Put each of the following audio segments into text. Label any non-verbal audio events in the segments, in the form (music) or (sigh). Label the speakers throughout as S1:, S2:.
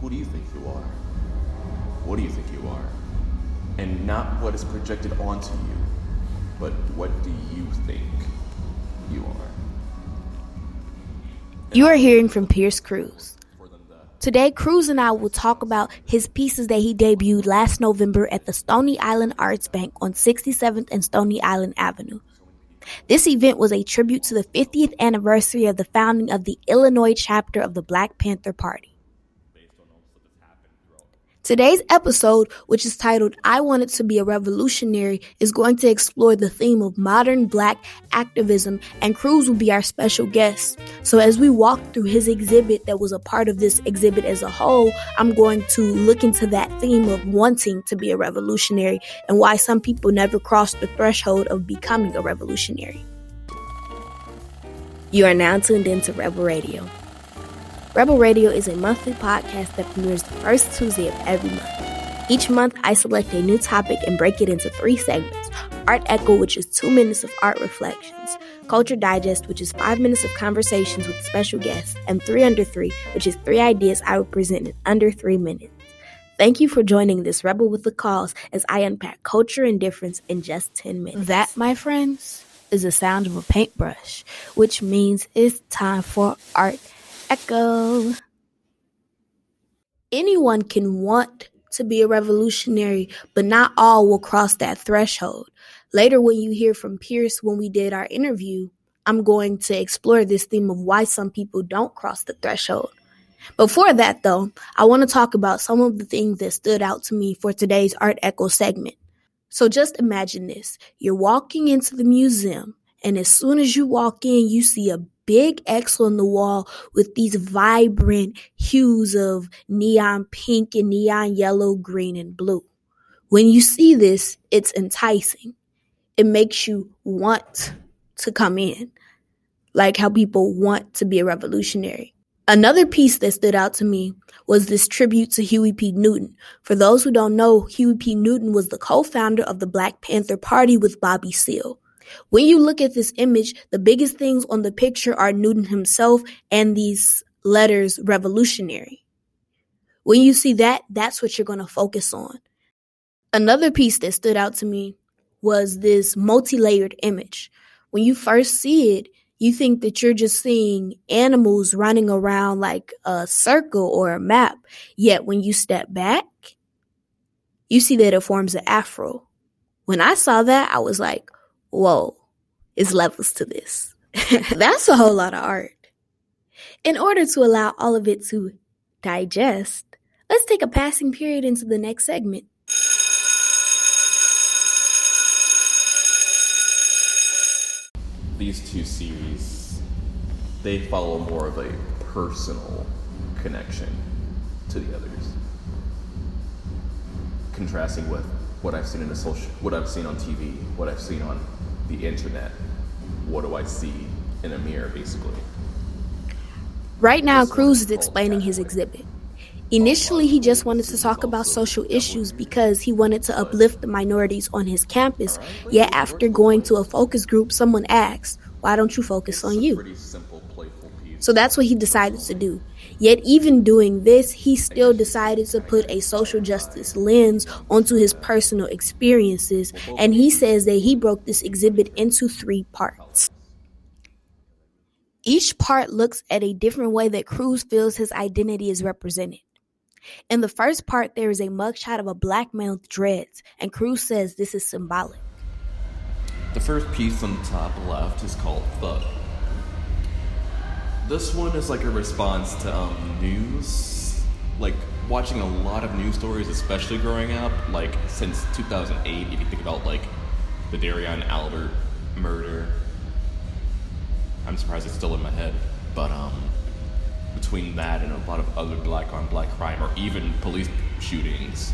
S1: who do you think you are? What do you think you are? And not what is projected onto you, but what do you think you are?
S2: You are hearing from Pierce Cruz. Today, Cruz and I will talk about his pieces that he debuted last November at the Stony Island Arts Bank on 67th and Stony Island Avenue. This event was a tribute to the 50th anniversary of the founding of the Illinois chapter of the Black Panther Party. Today's episode, which is titled I Wanted to Be a Revolutionary, is going to explore the theme of modern black activism, and Cruz will be our special guest. So, as we walk through his exhibit that was a part of this exhibit as a whole, I'm going to look into that theme of wanting to be a revolutionary and why some people never cross the threshold of becoming a revolutionary. You are now tuned into Rebel Radio. Rebel Radio is a monthly podcast that premieres the first Tuesday of every month. Each month, I select a new topic and break it into three segments Art Echo, which is two minutes of art reflections, Culture Digest, which is five minutes of conversations with special guests, and Three Under Three, which is three ideas I will present in under three minutes. Thank you for joining this Rebel with the Cause as I unpack culture and difference in just 10 minutes. That, my friends, is the sound of a paintbrush, which means it's time for Art Echo. Anyone can want to be a revolutionary, but not all will cross that threshold. Later, when you hear from Pierce when we did our interview, I'm going to explore this theme of why some people don't cross the threshold. Before that, though, I want to talk about some of the things that stood out to me for today's Art Echo segment. So just imagine this you're walking into the museum, and as soon as you walk in, you see a big X on the wall with these vibrant hues of neon pink and neon yellow, green, and blue. When you see this, it's enticing. It makes you want to come in, like how people want to be a revolutionary. Another piece that stood out to me was this tribute to Huey P. Newton. For those who don't know, Huey P. Newton was the co-founder of the Black Panther Party with Bobby Seale. When you look at this image, the biggest things on the picture are Newton himself and these letters revolutionary. When you see that, that's what you're going to focus on. Another piece that stood out to me was this multi layered image. When you first see it, you think that you're just seeing animals running around like a circle or a map. Yet when you step back, you see that it forms an afro. When I saw that, I was like, whoa, it's levels to this. (laughs) That's a whole lot of art. In order to allow all of it to digest, let's take a passing period into the next segment.
S1: These two series, they follow more of a personal connection to the others. Contrasting with what I've seen in the social, what I've seen on TV, what I've seen on the internet. What do I see in a mirror, basically?
S2: Right now, uh, Cruz is explaining his exhibit. Initially, he just wanted to talk about social issues because he wanted to uplift the minorities on his campus. Yet, after going to a focus group, someone asked, Why don't you focus on you? So that's what he decided to do. Yet, even doing this, he still decided to put a social justice lens onto his personal experiences, and he says that he broke this exhibit into three parts. Each part looks at a different way that Cruz feels his identity is represented. In the first part, there is a mugshot of a black man with dreads, and Cruz says this is symbolic.
S1: The first piece on the top left is called Thug. This one is like a response to um, news, like watching a lot of news stories, especially growing up, like since 2008. If you think about like the Derrion Albert murder, I'm surprised it's still in my head. But um, between that and a lot of other black on black crime, or even police shootings,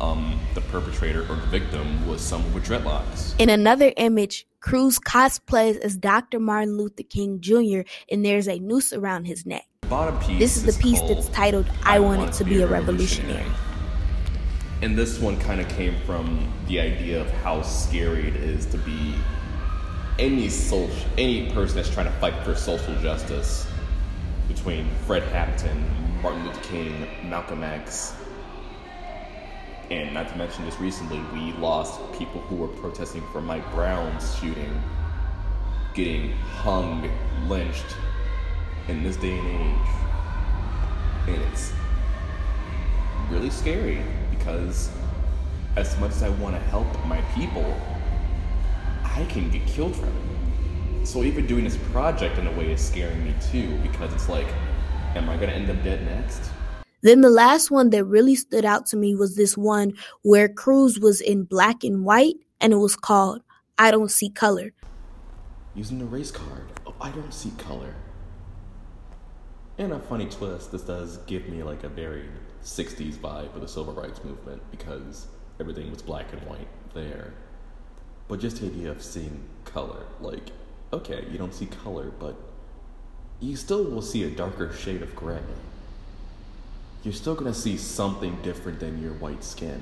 S1: um, the perpetrator or the victim was someone with dreadlocks.
S2: In another image, Cruz cosplays as Dr. Martin Luther King Jr., and there's a noose around his neck. This is the piece that's titled I, I Wanted to Be a Revolutionary. revolutionary.
S1: And this one kind of came from the idea of how scary it is to be any social, any person that's trying to fight for social justice between Fred Hampton, Martin Luther King, Malcolm X, and not to mention just recently, we lost people who were protesting for Mike Brown's shooting, getting hung, lynched in this day and age. And it's really scary because as much as I want to help my people, I can get killed from it. So even doing this project in a way is scaring me too because it's like, am I gonna end up dead next?
S2: Then the last one that really stood out to me was this one where Cruz was in black and white and it was called I Don't See Color.
S1: Using the race card. Oh, I don't see color. And a funny twist, this does give me like a very 60s vibe of the civil rights movement because everything was black and white there. But just the idea of seeing color, like, okay, you don't see color, but you still will see a darker shade of gray you're still going to see something different than your white skin.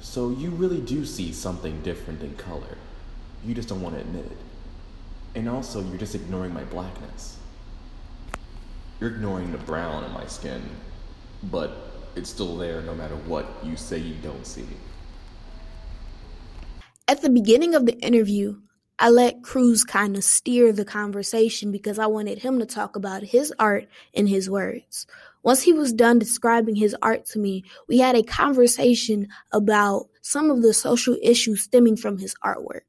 S1: So you really do see something different in color. You just don't want to admit it. And also, you're just ignoring my blackness. You're ignoring the brown in my skin, but it's still there no matter what you say you don't see.
S2: At the beginning of the interview, I let Cruz kind of steer the conversation because I wanted him to talk about his art in his words. Once he was done describing his art to me, we had a conversation about some of the social issues stemming from his artwork.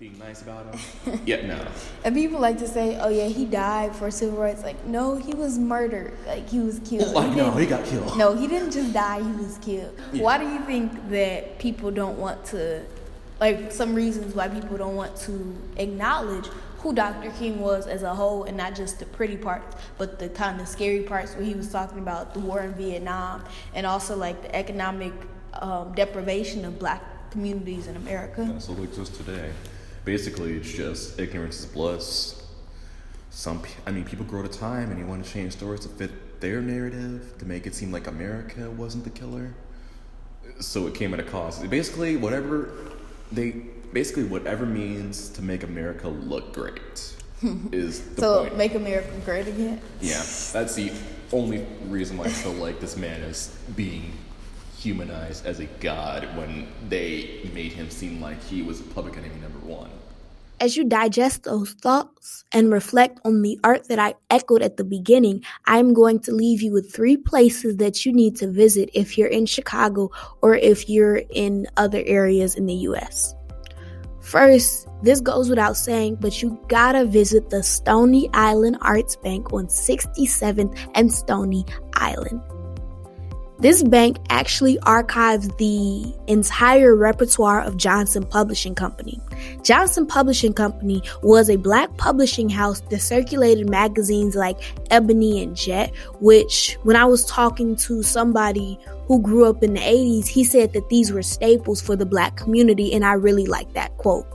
S1: Being nice about him? (laughs) yeah, no.
S3: And people like to say, oh, yeah, he died for civil rights. Like, no, he was murdered. Like, he was killed.
S1: Like, he no, he got killed.
S3: No, he didn't just die, he was killed. Yeah. Why do you think that people don't want to like some reasons why people don't want to acknowledge who Dr. King was as a whole and not just the pretty parts, but the kind of scary parts where he was talking about the war in Vietnam and also like the economic um, deprivation of black communities in America.
S1: So still exists today. Basically, it's just ignorance is bliss. Some, I mean, people grow to time and you want to change stories to fit their narrative to make it seem like America wasn't the killer. So it came at a cost. Basically, whatever they basically whatever means to make America look great (laughs) is the
S3: so
S1: point.
S3: make America great again.
S1: Yeah, that's the only reason why I feel like this man is being humanized as a god when they made him seem like he was public enemy number one.
S2: As you digest those thoughts and reflect on the art that I echoed at the beginning, I am going to leave you with three places that you need to visit if you're in Chicago or if you're in other areas in the US. First, this goes without saying, but you gotta visit the Stony Island Arts Bank on 67th and Stony Island. This bank actually archives the entire repertoire of Johnson Publishing Company. Johnson Publishing Company was a black publishing house that circulated magazines like Ebony and Jet, which, when I was talking to somebody who grew up in the 80s, he said that these were staples for the black community, and I really like that quote.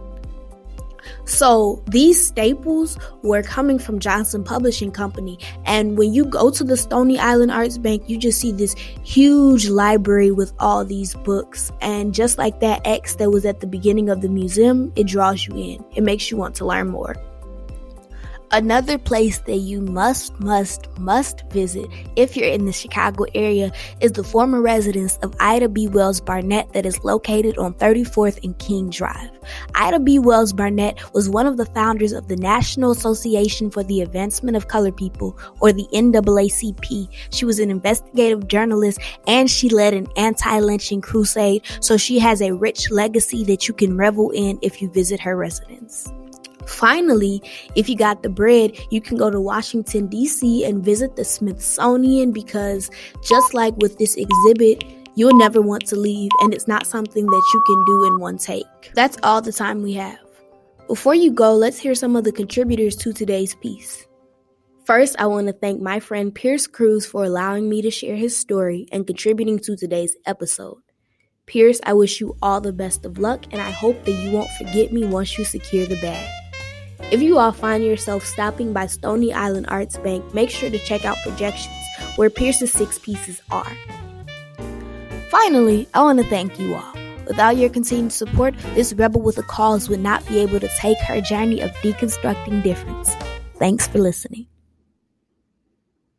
S2: So these staples were coming from Johnson Publishing Company. And when you go to the Stony Island Arts Bank, you just see this huge library with all these books. And just like that X that was at the beginning of the museum, it draws you in. It makes you want to learn more. Another place that you must, must, must visit if you're in the Chicago area is the former residence of Ida B. Wells Barnett that is located on 34th and King Drive. Ida B. Wells Barnett was one of the founders of the National Association for the Advancement of Colored People, or the NAACP. She was an investigative journalist and she led an anti lynching crusade, so she has a rich legacy that you can revel in if you visit her residence. Finally, if you got the bread, you can go to Washington, D.C. and visit the Smithsonian because just like with this exhibit, you'll never want to leave and it's not something that you can do in one take. That's all the time we have. Before you go, let's hear some of the contributors to today's piece. First, I want to thank my friend Pierce Cruz for allowing me to share his story and contributing to today's episode. Pierce, I wish you all the best of luck and I hope that you won't forget me once you secure the bag. If you all find yourself stopping by Stony Island Arts Bank, make sure to check out Projections, where Pierce's six pieces are. Finally, I want to thank you all. Without your continued support, this rebel with a cause would not be able to take her journey of deconstructing difference. Thanks for listening.